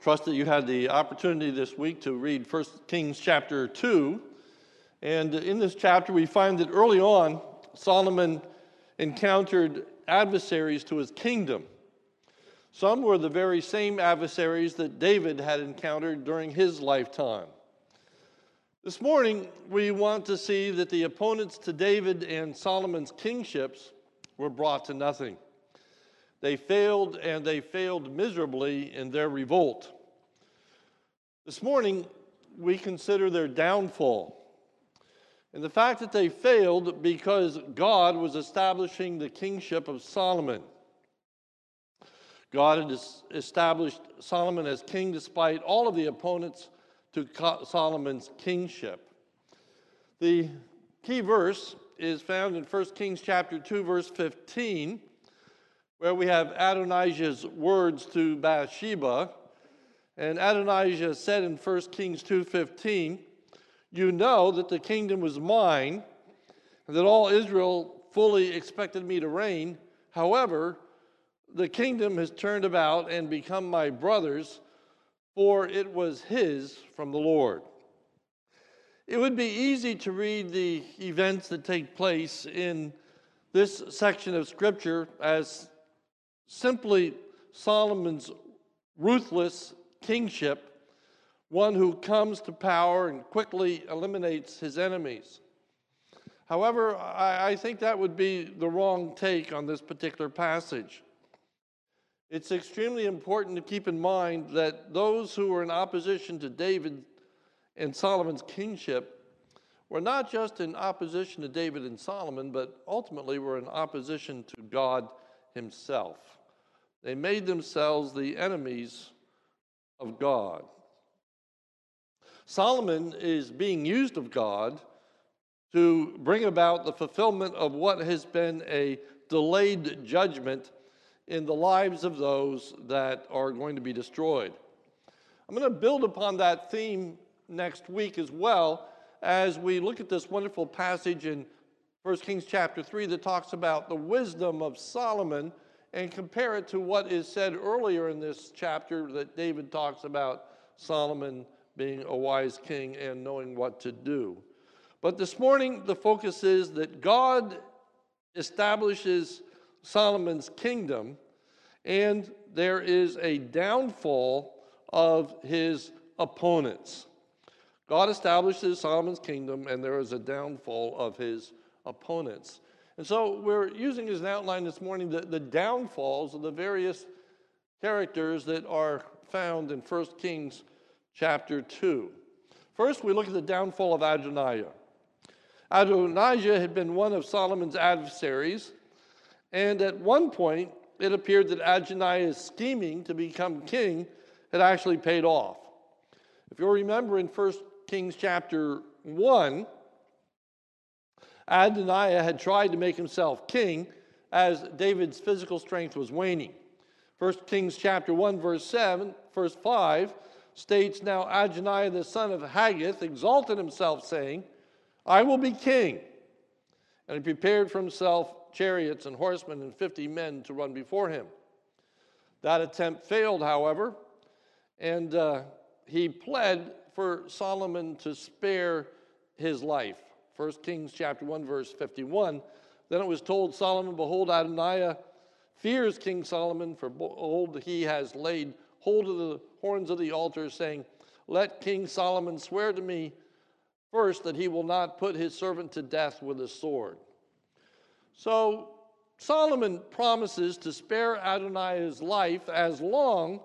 Trust that you had the opportunity this week to read 1 Kings chapter 2. And in this chapter, we find that early on, Solomon encountered adversaries to his kingdom. Some were the very same adversaries that David had encountered during his lifetime. This morning, we want to see that the opponents to David and Solomon's kingships were brought to nothing. They failed, and they failed miserably in their revolt. This morning, we consider their downfall. And the fact that they failed because God was establishing the kingship of Solomon. God had established Solomon as king despite all of the opponents to Solomon's kingship. The key verse is found in 1 Kings chapter 2 verse 15 where we have Adonijah's words to Bathsheba and Adonijah said in 1 Kings 2:15 you know that the kingdom was mine and that all Israel fully expected me to reign however the kingdom has turned about and become my brother's for it was his from the Lord. It would be easy to read the events that take place in this section of Scripture as simply Solomon's ruthless kingship, one who comes to power and quickly eliminates his enemies. However, I, I think that would be the wrong take on this particular passage. It's extremely important to keep in mind that those who were in opposition to David and Solomon's kingship were not just in opposition to David and Solomon, but ultimately were in opposition to God Himself. They made themselves the enemies of God. Solomon is being used of God to bring about the fulfillment of what has been a delayed judgment in the lives of those that are going to be destroyed. I'm going to build upon that theme next week as well as we look at this wonderful passage in 1 Kings chapter 3 that talks about the wisdom of Solomon and compare it to what is said earlier in this chapter that David talks about Solomon being a wise king and knowing what to do. But this morning, the focus is that God establishes Solomon's kingdom, and there is a downfall of his opponents. God establishes Solomon's kingdom, and there is a downfall of his opponents. And so we're using as an outline this morning the, the downfalls of the various characters that are found in 1 Kings chapter 2. First, we look at the downfall of Adonijah. Adonijah had been one of Solomon's adversaries, and at one point, it appeared that Adonijah's scheming to become king had actually paid off. If you'll remember in 1 Kings chapter 1, Adonijah had tried to make himself king as David's physical strength was waning. 1 Kings chapter 1, verse 7, verse 5 states, Now Adonijah the son of Haggith exalted himself, saying, I will be king. And he prepared for himself chariots and horsemen and 50 men to run before him. That attempt failed, however, and uh, he pled for Solomon to spare his life. 1 Kings chapter 1 verse 51. Then it was told Solomon, behold Adonijah fears King Solomon for behold he has laid hold of the horns of the altar saying, let King Solomon swear to me first that he will not put his servant to death with a sword. So Solomon promises to spare Adonijah's life as long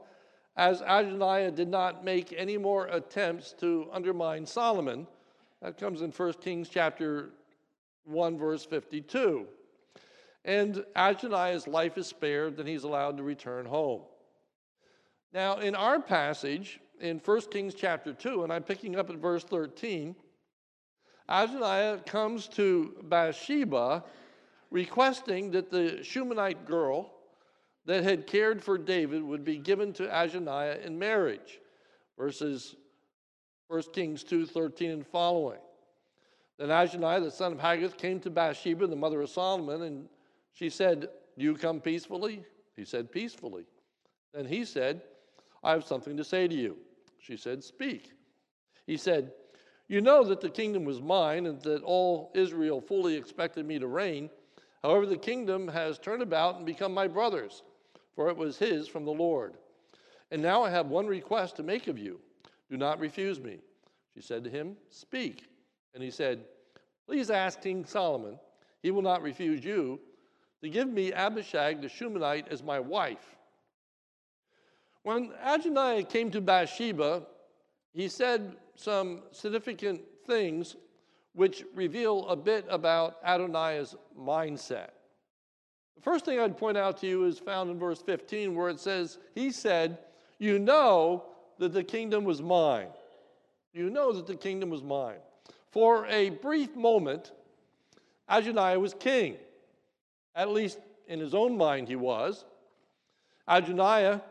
as Adonijah did not make any more attempts to undermine Solomon. That comes in 1 Kings chapter 1, verse 52. And Adonijah's life is spared, and he's allowed to return home. Now, in our passage in 1 Kings chapter 2, and I'm picking up at verse 13, Adonijah comes to Bathsheba requesting that the Shunammite girl that had cared for David would be given to Adonijah in marriage. Verses 1 Kings 2 13 and following. Then Adonijah, the son of Haggith, came to Bathsheba, the mother of Solomon, and she said, Do you come peacefully? He said, Peacefully. Then he said, I have something to say to you. She said, Speak. He said, You know that the kingdom was mine and that all Israel fully expected me to reign. However, the kingdom has turned about and become my brother's, for it was his from the Lord. And now I have one request to make of you do not refuse me. She said to him, Speak. And he said, Please ask King Solomon, he will not refuse you, to give me Abishag the Shunammite as my wife. When Adonijah came to Bathsheba, he said some significant things which reveal a bit about Adonijah's mindset. The first thing I'd point out to you is found in verse 15, where it says, He said, You know that the kingdom was mine. You know that the kingdom was mine. For a brief moment, Adonijah was king. At least in his own mind, he was. Adonijah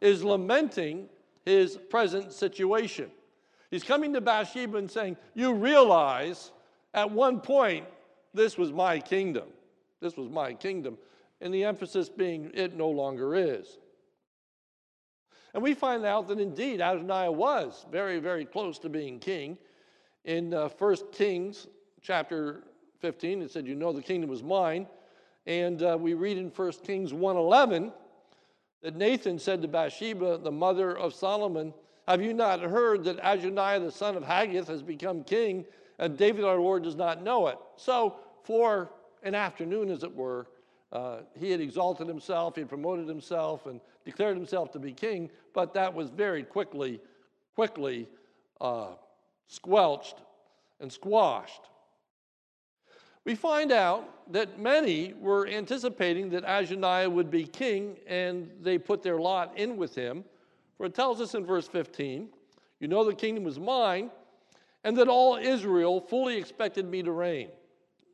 is lamenting his present situation. He's coming to Bathsheba and saying, You realize at one point this was my kingdom. This was my kingdom. And the emphasis being, it no longer is. And we find out that indeed Adonijah was very, very close to being king. In uh, 1 Kings chapter 15, it said, You know the kingdom was mine. And uh, we read in 1 Kings 1.11 that Nathan said to Bathsheba, the mother of Solomon, Have you not heard that Adonijah the son of Haggith has become king, and David our Lord does not know it? So, for an afternoon, as it were, uh, he had exalted himself, he had promoted himself, and declared himself to be king, but that was very quickly, quickly uh, squelched and squashed. We find out that many were anticipating that Adonijah would be king, and they put their lot in with him. For it tells us in verse 15, You know the kingdom was mine, and that all Israel fully expected me to reign.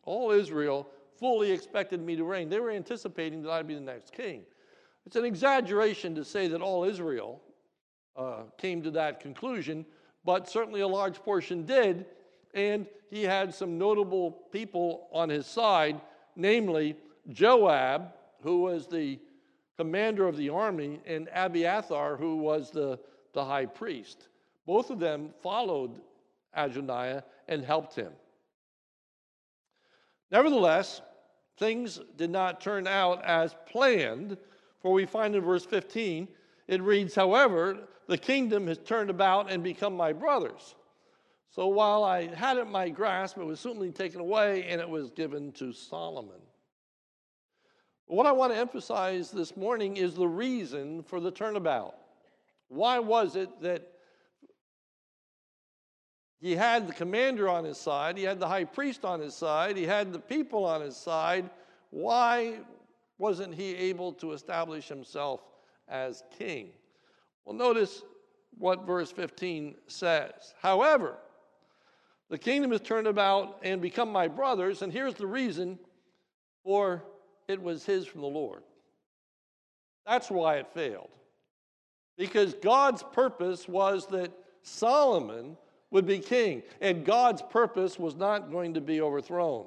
All Israel fully expected me to reign. They were anticipating that I'd be the next king. It's an exaggeration to say that all Israel uh, came to that conclusion, but certainly a large portion did, and he had some notable people on his side, namely Joab, who was the commander of the army, and Abiathar, who was the, the high priest. Both of them followed Adonijah and helped him. Nevertheless, things did not turn out as planned, for we find in verse 15, it reads, However, the kingdom has turned about and become my brother's. So while I had it in my grasp, it was certainly taken away and it was given to Solomon. What I want to emphasize this morning is the reason for the turnabout. Why was it that he had the commander on his side, he had the high priest on his side, he had the people on his side. Why wasn't he able to establish himself as king? Well, notice what verse 15 says. However, the kingdom has turned about and become my brother's, and here's the reason for it was his from the Lord. That's why it failed. Because God's purpose was that Solomon would be king, and God's purpose was not going to be overthrown.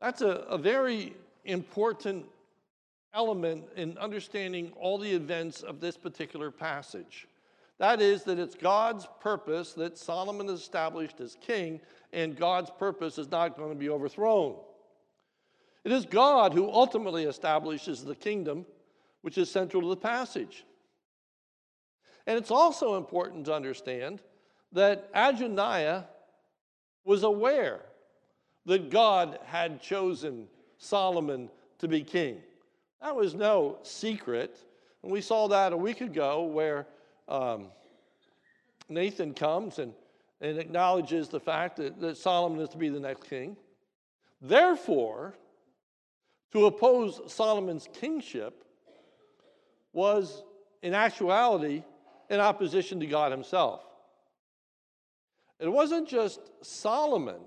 That's a, a very important element in understanding all the events of this particular passage. That is, that it's God's purpose that Solomon is established as king, and God's purpose is not going to be overthrown. It is God who ultimately establishes the kingdom which is central to the passage. And it's also important to understand that Adonijah was aware that God had chosen Solomon to be king. That was no secret. And we saw that a week ago where um, Nathan comes and, and acknowledges the fact that, that Solomon is to be the next king. Therefore, to oppose Solomon's kingship, was in actuality in opposition to God himself. It wasn't just Solomon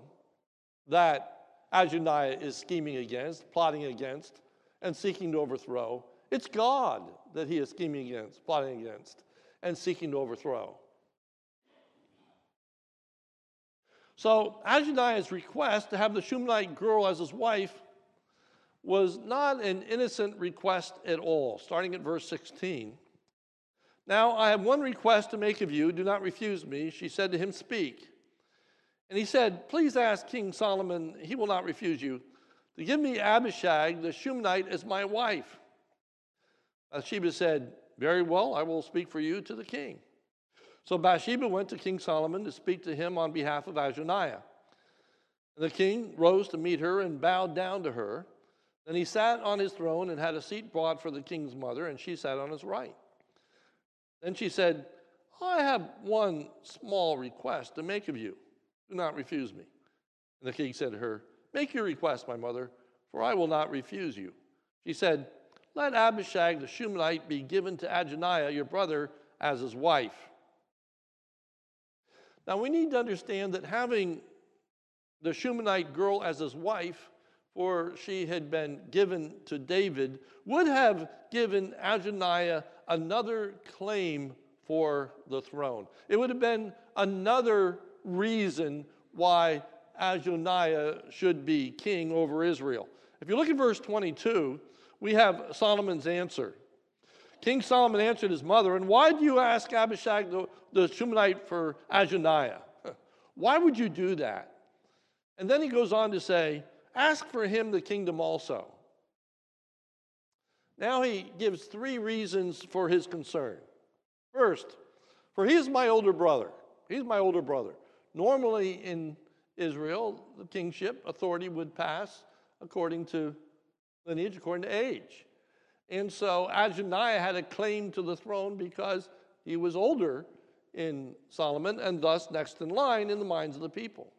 that Adonijah is scheming against, plotting against, and seeking to overthrow. It's God that he is scheming against, plotting against, and seeking to overthrow. So Adonijah's request to have the Shunammite girl as his wife was not an innocent request at all, starting at verse 16. Now I have one request to make of you. Do not refuse me. She said to him, Speak. And he said, Please ask King Solomon, he will not refuse you, to give me Abishag the Shunammite as my wife. Bathsheba said, Very well, I will speak for you to the king. So Bathsheba went to King Solomon to speak to him on behalf of Adonijah. And the king rose to meet her and bowed down to her. Then he sat on his throne and had a seat brought for the king's mother, and she sat on his right. Then she said, I have one small request to make of you. Do not refuse me. And the king said to her, Make your request, my mother, for I will not refuse you. She said, Let Abishag the Shunammite be given to Adonijah, your brother, as his wife. Now we need to understand that having the Shunammite girl as his wife, for she had been given to David, would have given Adonijah another claim for the throne. It would have been another reason why Adonijah should be king over Israel. If you look at verse 22, we have Solomon's answer. King Solomon answered his mother, And why do you ask Abishag the, the Shunammite for Adonijah? Why would you do that? And then he goes on to say, Ask for him the kingdom also. Now he gives three reasons for his concern. First, for he is my older brother. He's my older brother. Normally in Israel, the kingship authority would pass according to lineage, according to age. And so Adonijah had a claim to the throne because he was older in Solomon and thus next in line in the minds of the people.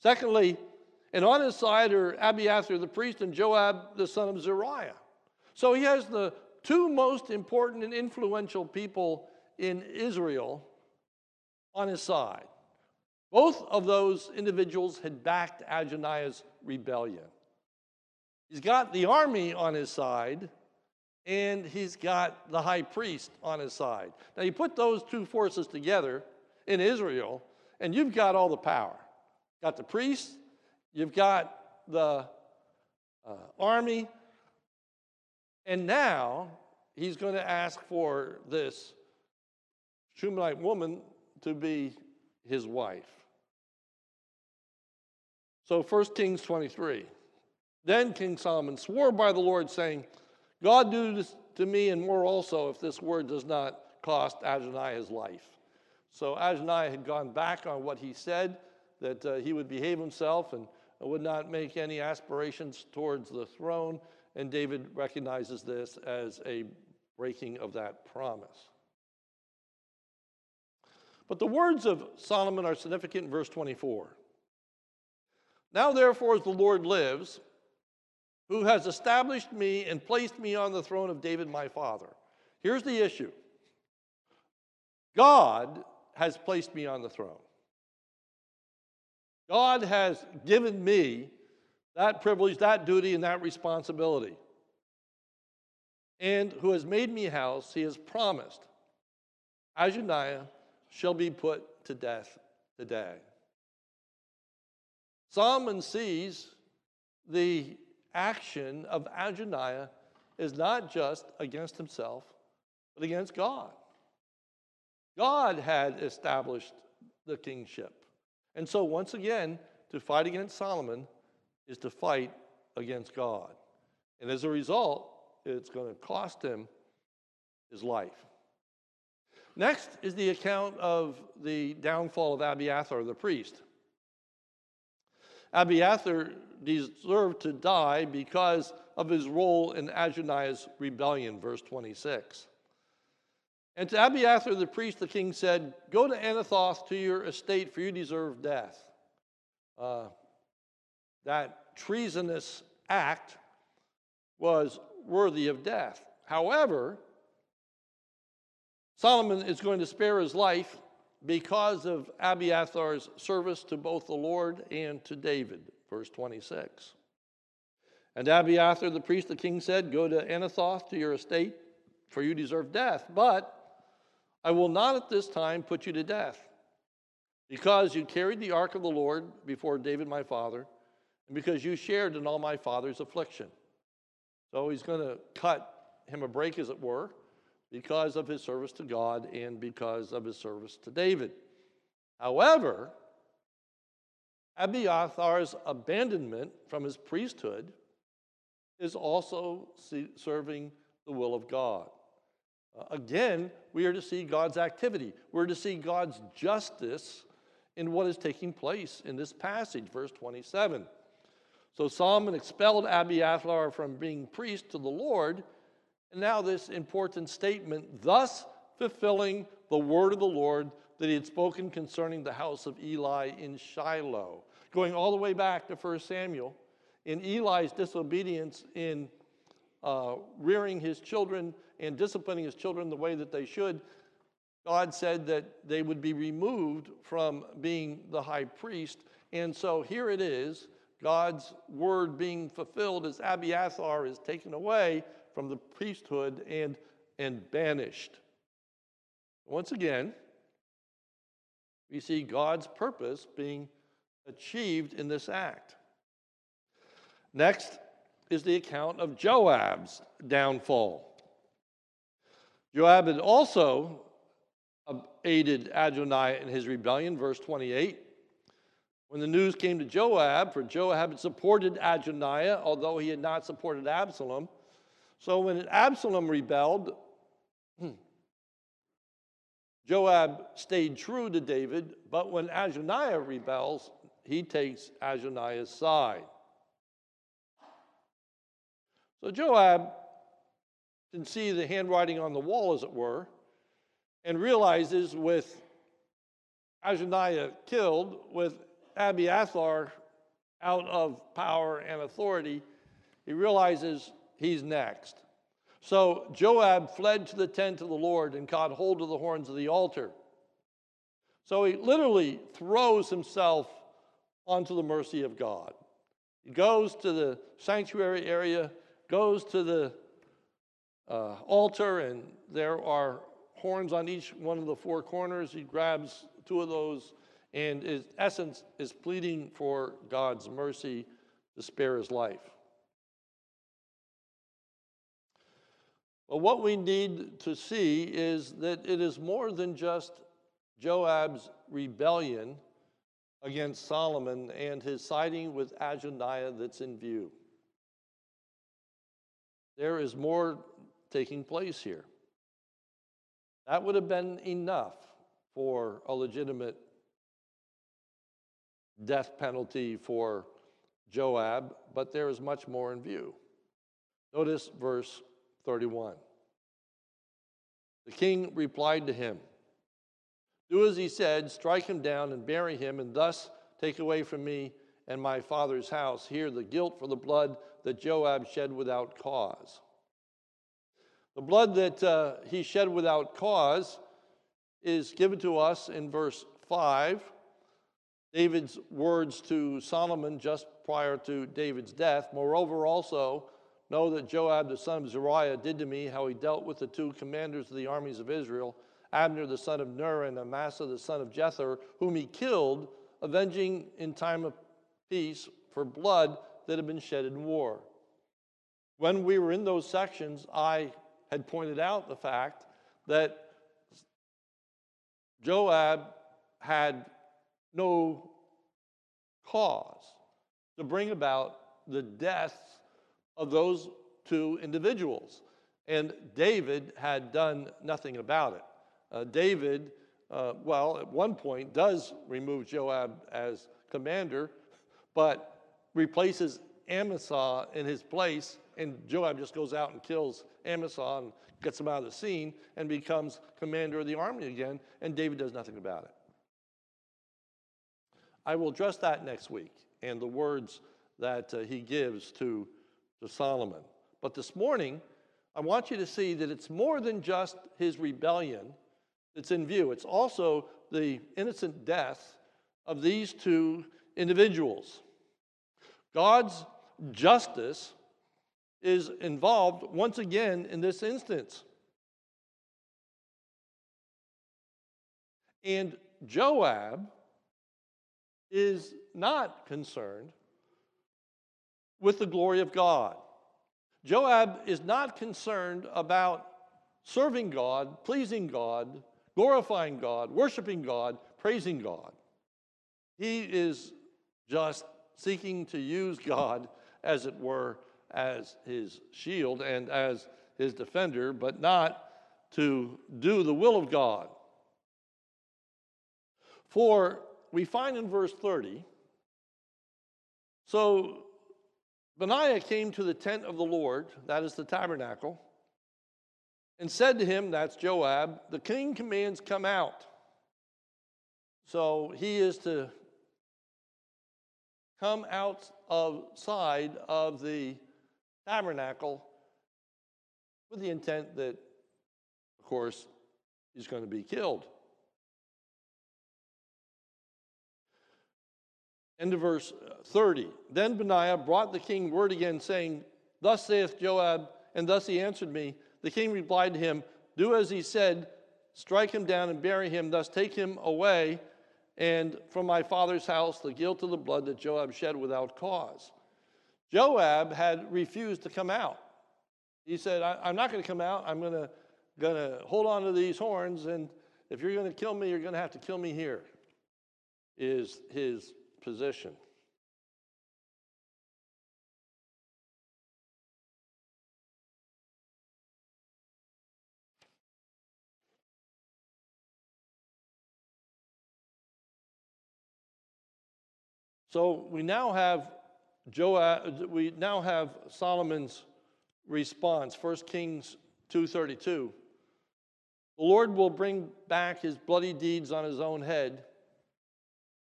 Secondly, and on his side are Abiathar the priest and Joab the son of Zeruiah. So he has the two most important and influential people in Israel on his side. Both of those individuals had backed Adonijah's rebellion. He's got the army on his side, and he's got the high priest on his side. Now, you put those two forces together in Israel, and you've got all the power. Got the priests, you've got the uh, army, and now he's going to ask for this Shunammite woman to be his wife. So 1 Kings 23. Then King Solomon swore by the Lord, saying, God do this to me and more also if this word does not cost Adonijah his life. So Adonijah had gone back on what he said, that uh, he would behave himself and would not make any aspirations towards the throne. And David recognizes this as a breaking of that promise. But the words of Solomon are significant in verse 24. Now, therefore, as the Lord lives, who has established me and placed me on the throne of David my father. Here's the issue God has placed me on the throne. God has given me that privilege, that duty, and that responsibility. And who has made me house, he has promised, Adonijah shall be put to death today. Solomon sees the action of Adonijah is not just against himself, but against God. God had established the kingship. And so, once again, to fight against Solomon is to fight against God. And as a result, it's going to cost him his life. Next is the account of the downfall of Abiathar the priest. Abiathar deserved to die because of his role in Adonijah's rebellion, verse 26. And to Abiathar the priest, the king said, Go to Anathoth to your estate, for you deserve death. Uh, that treasonous act was worthy of death. However, Solomon is going to spare his life because of Abiathar's service to both the Lord and to David. Verse 26. And Abiathar the priest, the king said, Go to Anathoth to your estate, for you deserve death. But I will not at this time put you to death, because you carried the ark of the Lord before David my father, and because you shared in all my father's affliction. So he's going to cut him a break, as it were, because of his service to God and because of his service to David. However, Abiathar's abandonment from his priesthood is also serving the will of God. Again, we are to see God's activity. We're to see God's justice in what is taking place in this passage, verse 27. So Solomon expelled Abiathar from being priest to the Lord, and now this important statement, thus fulfilling the word of the Lord that he had spoken concerning the house of Eli in Shiloh. Going all the way back to 1 Samuel, in Eli's disobedience in uh, rearing his children and disciplining his children the way that they should, God said that they would be removed from being the high priest. And so here it is God's word being fulfilled as Abiathar is taken away from the priesthood and, and banished. Once again, we see God's purpose being achieved in this act. Next is the account of Joab's downfall. Joab had also aided Adonijah in his rebellion, verse 28. When the news came to Joab, for Joab had supported Adonijah, although he had not supported Absalom. So when Absalom rebelled, Joab stayed true to David, but when Adonijah rebels, he takes Adonijah's side. So Joab can see the handwriting on the wall, as it were, and realizes with Adonijah killed, with Abiathar out of power and authority, he realizes he's next. So Joab fled to the tent of the Lord and caught hold of the horns of the altar. So he literally throws himself onto the mercy of God. He goes to the sanctuary area, goes to the uh, altar, and there are horns on each one of the four corners. He grabs two of those and in essence is pleading for God's mercy to spare his life. But what we need to see is that it is more than just Joab's rebellion against Solomon and his siding with Adonijah that's in view. There is more taking place here. That would have been enough for a legitimate death penalty for Joab, but there is much more in view. Notice verse 31. The king replied to him, Do as he said, strike him down and bury him, and thus take away from me and my father's house here the guilt for the blood that Joab shed without cause. The blood that uh, he shed without cause is given to us in verse 5 David's words to Solomon just prior to David's death. Moreover, also, know that Joab the son of Zeruiah did to me how he dealt with the two commanders of the armies of Israel, Abner the son of Ner and Amasa the son of Jether, whom he killed, avenging in time of peace for blood that had been shed in war. When we were in those sections, I had pointed out the fact that Joab had no cause to bring about the deaths of those two individuals. And David had done nothing about it. Uh, David, uh, well, at one point does remove Joab as commander, but replaces Amasa in his place, and Joab just goes out and kills Amasa and gets him out of the scene and becomes commander of the army again, and David does nothing about it. I will address that next week and the words that uh, he gives to, to Solomon. But this morning, I want you to see that it's more than just his rebellion that's in view, it's also the innocent death of these two individuals. God's justice is involved once again in this instance. And Joab is not concerned with the glory of God. Joab is not concerned about serving God, pleasing God, glorifying God, worshiping God, praising God. He is just seeking to use God, as it were, as his shield and as his defender, but not to do the will of God. For we find in verse 30 so Benaiah came to the tent of the Lord, that is the tabernacle, and said to him, that's Joab, the king commands, come out. So he is to come outside of the tabernacle with the intent that, of course, he's going to be killed. End of verse uh, 30. Then Benaiah brought the king word again, saying, Thus saith Joab, and thus he answered me. The king replied to him, Do as he said, strike him down and bury him, thus take him away, and from my father's house the guilt of the blood that Joab shed without cause. Joab had refused to come out. He said, I, am not going to come out. I'm going to, going to hold on to these horns, and if you're going to kill me, you're going to have to kill me here, is his position. So we now have Joab, we now have Solomon's response, 1 Kings 2:32. The Lord will bring back his bloody deeds on his own head,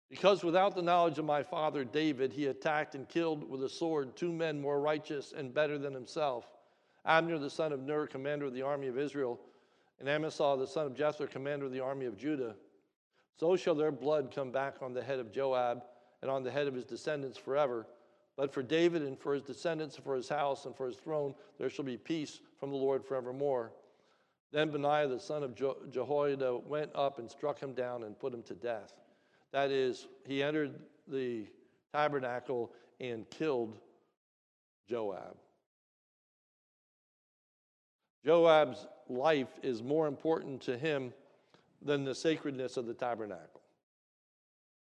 because without the knowledge of my father David, he attacked and killed with a sword two men more righteous and better than himself Abner the son of Ner, commander of the army of Israel, and Amasa the son of Jether, commander of the army of Judah. So shall their blood come back on the head of Joab and on the head of his descendants forever. But for David and for his descendants and for his house and for his throne, there shall be peace from the Lord forevermore. Then Benaiah the son of Jehoiada went up and struck him down and put him to death. That is, he entered the tabernacle and killed Joab. Joab's life is more important to him than the sacredness of the tabernacle.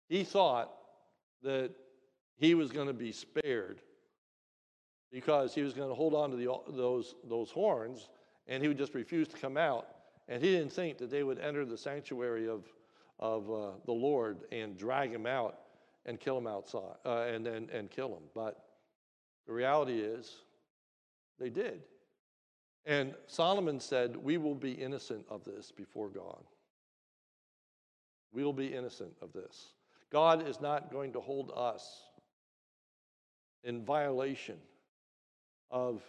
He thought that he was going to be spared because he was going to hold on to the, those, those horns and he would just refuse to come out. And he didn't think that they would enter the sanctuary of, of uh, the Lord and drag him out and kill him outside uh, and, and, and kill him. But the reality is they did. And Solomon said, We will be innocent of this before God. We will be innocent of this. God is not going to hold us in violation of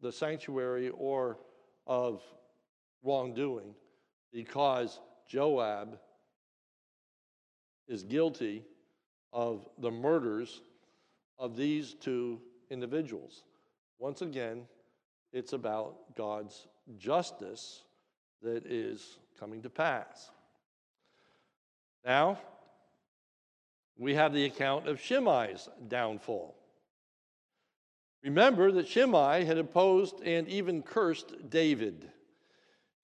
the sanctuary or of wrongdoing because Joab is guilty of the murders of these two individuals. Once again, it's about God's justice that is coming to pass. Now, we have the account of Shimei's downfall. Remember that Shimei had opposed and even cursed David.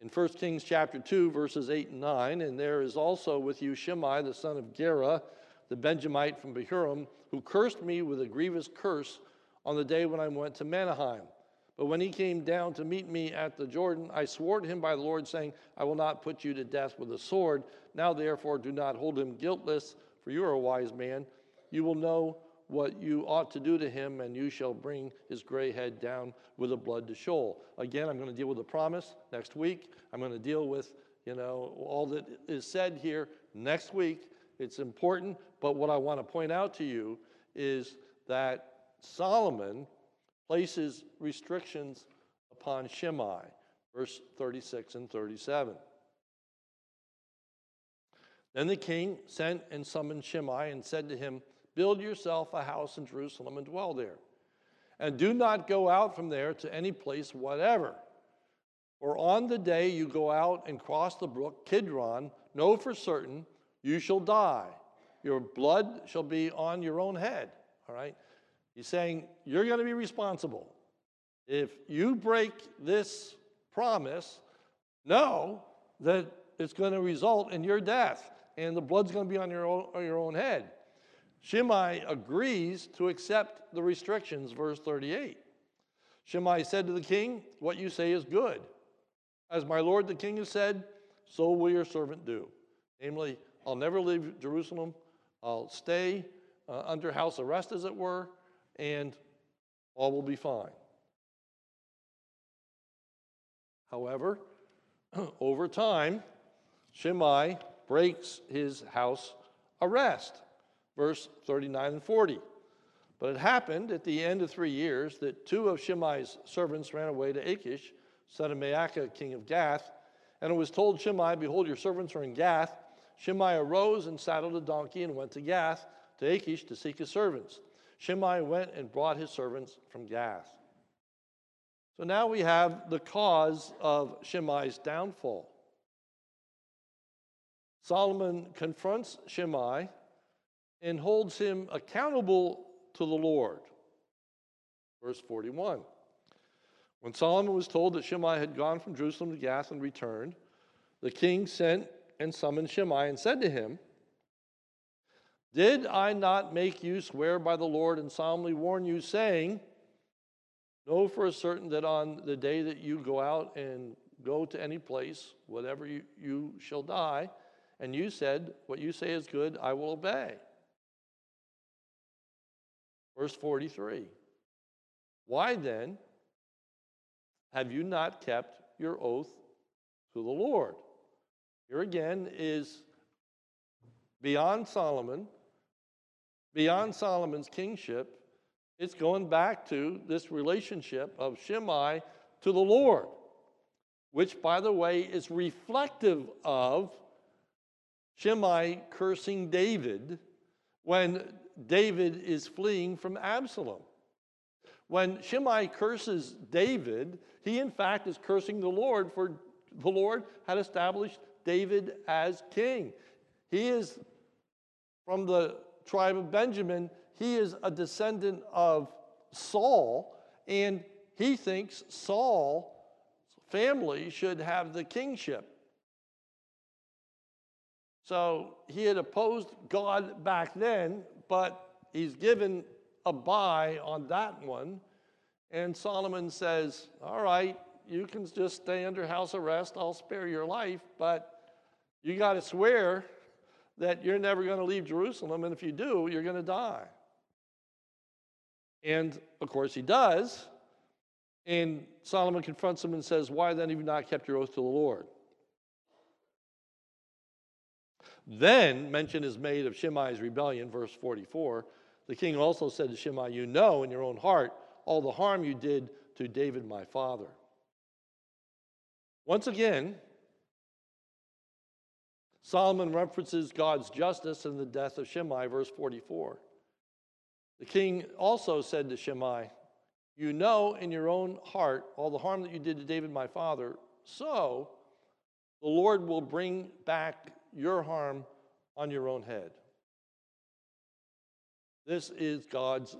In 1 Kings chapter 2, verses 8 and 9, and there is also with you Shimei, the son of Gera, the Benjamite from Bahurim, who cursed me with a grievous curse on the day when I went to Mahanaim. But when he came down to meet me at the Jordan, I swore to him by the Lord, saying, I will not put you to death with a sword. Now, therefore, do not hold him guiltless for you are a wise man. You will know what you ought to do to him, and you shall bring his gray head down with a blood to Sheol. Again, I'm going to deal with the promise next week. I'm going to deal with, you know, all that is said here next week. It's important, but what I want to point out to you is that Solomon places restrictions upon Shimei, verse 36 and 37. Then the king sent and summoned Shimei and said to him, Build yourself a house in Jerusalem and dwell there. And do not go out from there to any place whatever. For on the day you go out and cross the brook Kidron, know for certain you shall die. Your blood shall be on your own head. All right? He's saying, You're going to be responsible. If you break this promise, know that it's going to result in your death and the blood's going to be on your own, on your own head. Shimei agrees to accept the restrictions, verse 38. Shimei said to the king, What you say is good. As my lord the king has said, so will your servant do. Namely, I'll never leave Jerusalem. I'll stay uh, under house arrest, as it were, and all will be fine. However, over time, Shimei breaks his house arrest. Verse 39 and 40. But it happened at the end of three years that two of Shimei's servants ran away to Achish, son of Maacah, king of Gath. And it was told Shimei, Behold, your servants are in Gath. Shimei arose and saddled a donkey and went to Gath, to Achish, to seek his servants. Shimei went and brought his servants from Gath. So now we have the cause of Shimei's downfall. Solomon confronts Shimei and holds him accountable to the Lord. Verse 41. When Solomon was told that Shimei had gone from Jerusalem to Gath and returned, the king sent and summoned Shimei and said to him, Did I not make you swear by the Lord and solemnly warn you, saying, Know for a certain that on the day that you go out and go to any place, whatever you, you shall die, and you said, What you say is good, I will obey. Verse 43 Why then have you not kept your oath to the Lord? Here again is beyond Solomon, beyond Solomon's kingship. It's going back to this relationship of Shimei to the Lord, which, by the way, is reflective of Shimei cursing David when David is fleeing from Absalom. When Shimei curses David, he in fact is cursing the Lord, for the Lord had established David as king. He is from the tribe of Benjamin, he is a descendant of Saul, and he thinks Saul's family should have the kingship. So he had opposed God back then, but he's given a buy on that one. And Solomon says, All right, you can just stay under house arrest. I'll spare your life, but you got to swear that you're never going to leave Jerusalem. And if you do, you're going to die. And of course, he does. And Solomon confronts him and says, Why then have you not kept your oath to the Lord? Then mention is made of Shimei's rebellion, verse 44. The king also said to Shimei, You know in your own heart all the harm you did to David my father. Once again, Solomon references God's justice in the death of Shimei, verse 44. The king also said to Shimei, You know in your own heart all the harm that you did to David my father, so the Lord will bring back your harm on your own head. This is God's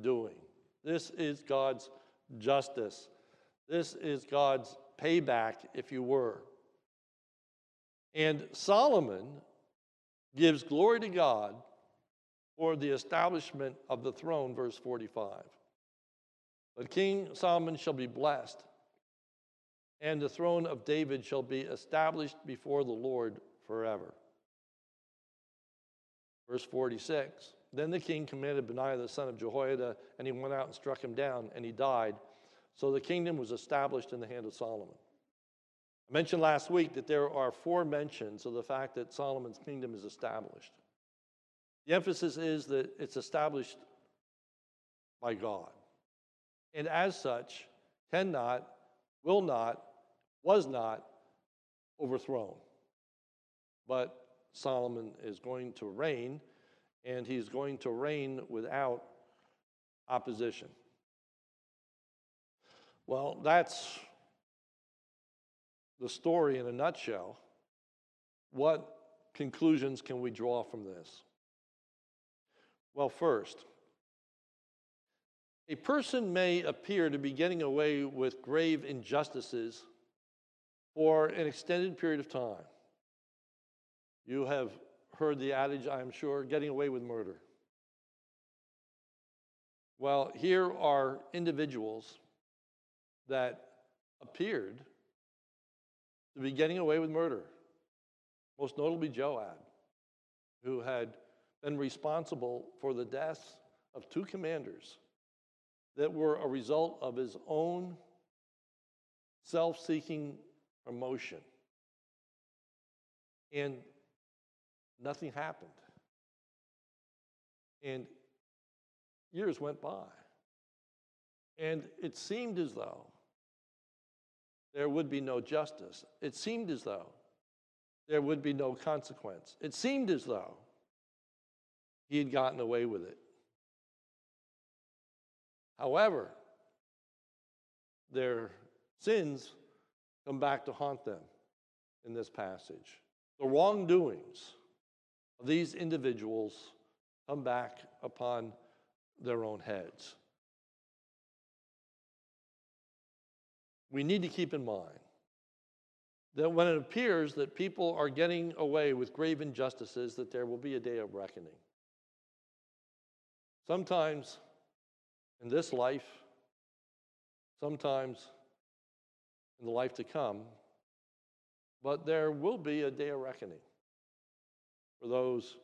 doing. This is God's justice. This is God's payback, if you were. And Solomon gives glory to God for the establishment of the throne, verse 45. But King Solomon shall be blessed, and the throne of David shall be established before the Lord forever. Verse 46 Then the king commanded Benaiah the son of Jehoiada, and he went out and struck him down, and he died. So the kingdom was established in the hand of Solomon. I mentioned last week that there are four mentions of the fact that Solomon's kingdom is established. The emphasis is that it's established by God. And as such, cannot, will not, was not overthrown. But Solomon is going to reign, and he's going to reign without opposition. Well, that's the story in a nutshell. What conclusions can we draw from this? Well, first, A person may appear to be getting away with grave injustices for an extended period of time. You have heard the adage, I'm sure, getting away with murder. Well, here are individuals that appeared to be getting away with murder, most notably Joab, who had been responsible for the deaths of two commanders that were a result of his own self seeking promotion. And nothing happened. And years went by. And it seemed as though there would be no justice. It seemed as though there would be no consequence. It seemed as though he had gotten away with it. However, their sins come back to haunt them in this passage. The wrongdoings these individuals come back upon their own heads. We need to keep in mind that when it appears that people are getting away with grave injustices, that there will be a day of reckoning. Sometimes in this life, sometimes in the life to come, but there will be a day of reckoning for those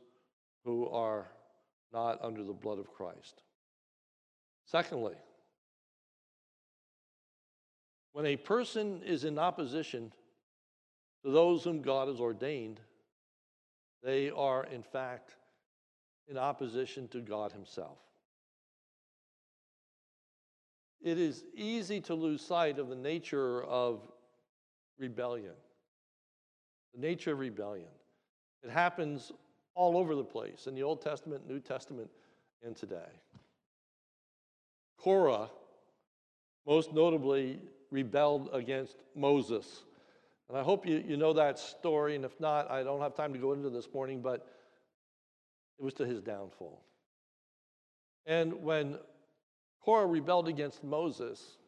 who are not under the blood of Christ. Secondly, when a person is in opposition to those whom God has ordained, they are in fact in opposition to God Himself. It is easy to lose sight of the nature of rebellion. The nature of rebellion. It happens all over the place in the Old Testament, New Testament, and today. Korah, most notably, rebelled against Moses. And I hope you, you know that story, and if not, I don't have time to go into this morning, but it was to his downfall. And when Korah rebelled against Moses,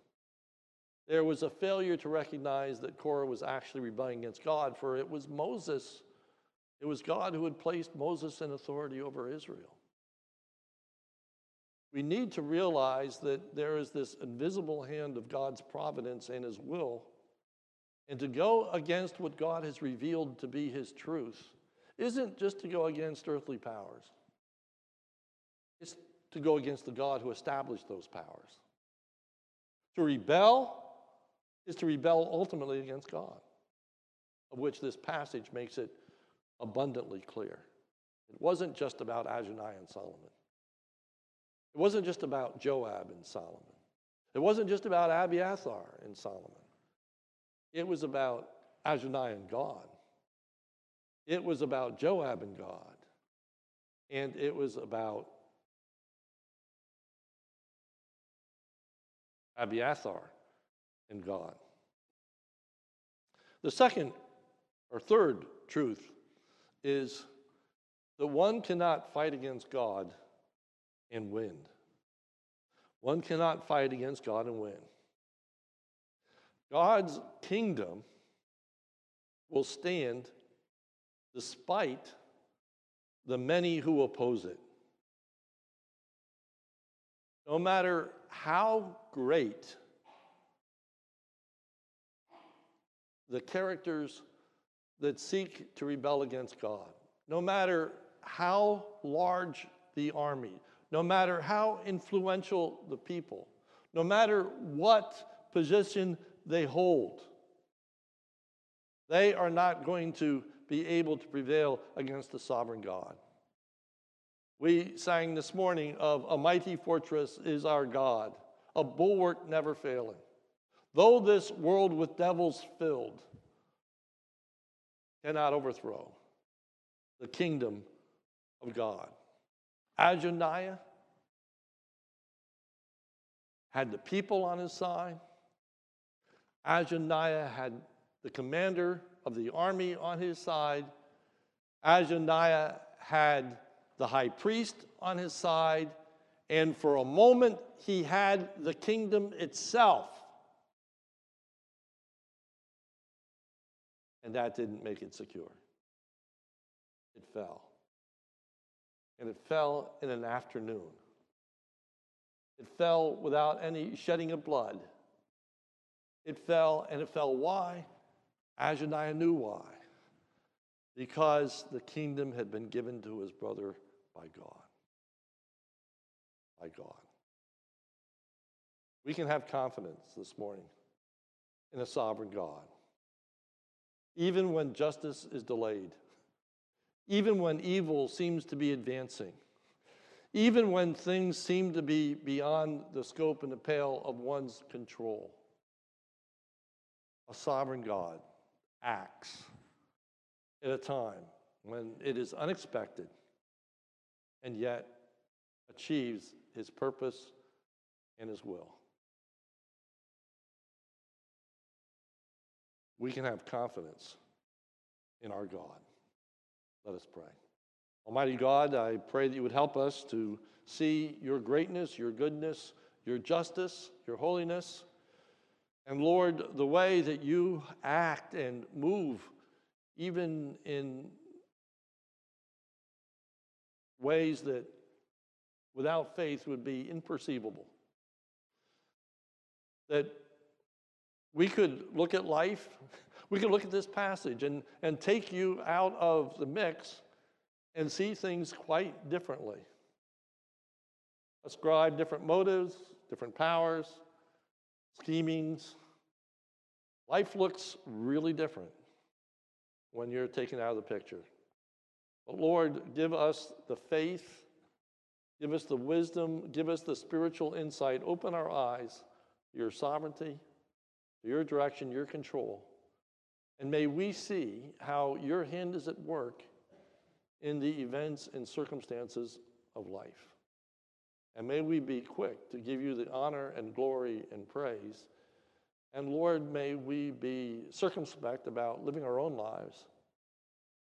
there was a failure to recognize that Korah was actually rebelling against God, for it was Moses it was God who had placed Moses in authority over Israel. We need to realize that there is this invisible hand of God's providence and his will. And to go against what God has revealed to be his truth isn't just to go against earthly powers, it's to go against the God who established those powers. To rebel is to rebel ultimately against God, of which this passage makes it abundantly clear. It wasn't just about Adonijah and Solomon. It wasn't just about Joab and Solomon. It wasn't just about Abiathar and Solomon. It was about Adonijah and God. It was about Joab and God. And it was about Abiathar and God. The second or third truth is that one cannot fight against God and win. One cannot fight against God and win. God's kingdom will stand despite the many who oppose it. No matter how great the characters that seek to rebel against God. No matter how large the army, no matter how influential the people, no matter what position they hold, they are not going to be able to prevail against the sovereign God. We sang this morning of a mighty fortress is our God, a bulwark never failing. Though this world with devils filled, cannot overthrow the kingdom of God. Adonijah had the people on his side. Adonijah had the commander of the army on his side. Adonijah had the high priest on his side. And for a moment, he had the kingdom itself. And that didn't make it secure. It fell. And it fell in an afternoon. It fell without any shedding of blood. It fell, and it fell why? Adonijah knew why. Because the kingdom had been given to his brother by God. By God. We can have confidence this morning in a sovereign God. Even when justice is delayed, even when evil seems to be advancing, even when things seem to be beyond the scope and the pale of one's control. A sovereign God acts at a time when it is unexpected and yet achieves his purpose and his will. We can have confidence in our God. Let us pray. Almighty God, I pray that you would help us to see your greatness, your goodness, your justice, your holiness. And Lord, the way that you act and move, even in ways that without faith would be imperceivable. That we could look at life, we could look at this passage and, and take you out of the mix and see things quite differently. Ascribe different motives, different powers, schemings. Life looks really different when you're taken out of the picture. But Lord, give us the faith, give us the wisdom, give us the spiritual insight. Open our eyes to your sovereignty, your direction, your control. And may we see how your hand is at work in the events and circumstances of life. And may we be quick to give you the honor and glory and praise. And Lord, may we be circumspect about living our own lives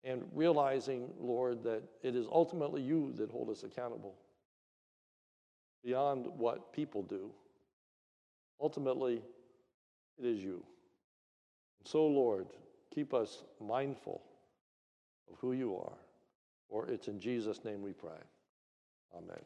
and realizing, Lord, that it is ultimately you that hold us accountable beyond what people do. Ultimately, it is you. And so, Lord, keep us mindful of who you are. For it's in Jesus' name we pray. Amen.